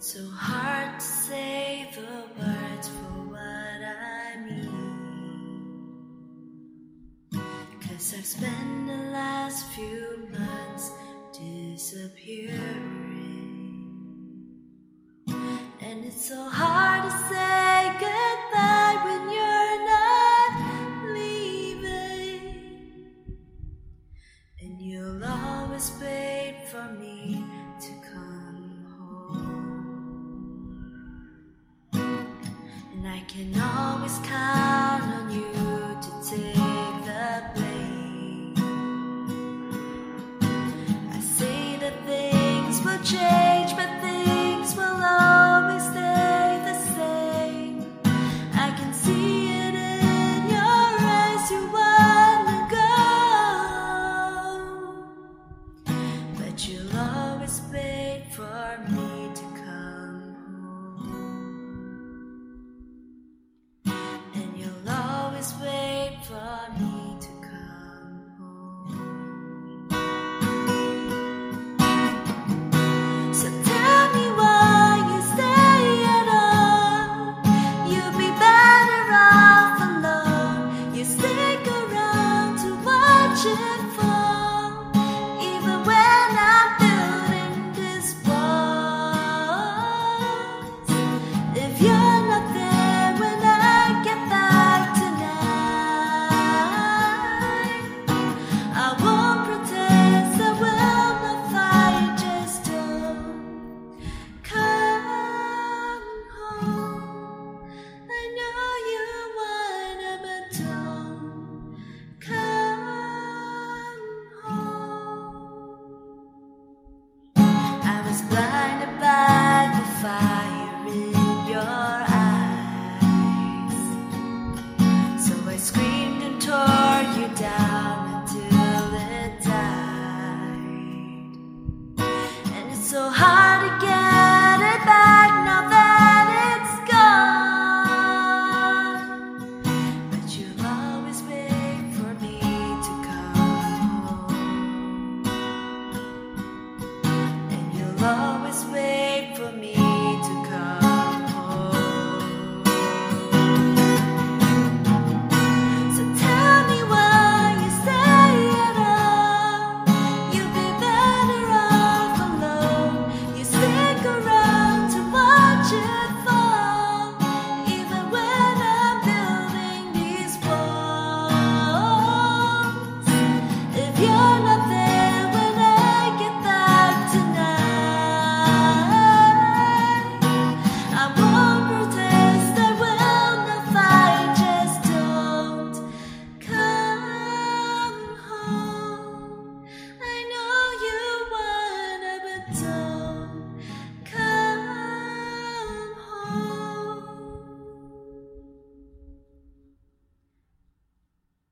it's so hard to say the words for what I mean. Cause I've spent the last few months disappearing. And it's so hard to say goodbye when you're not leaving. And you'll always wait for me to come And I can always count on you to take for was blinded by the fire.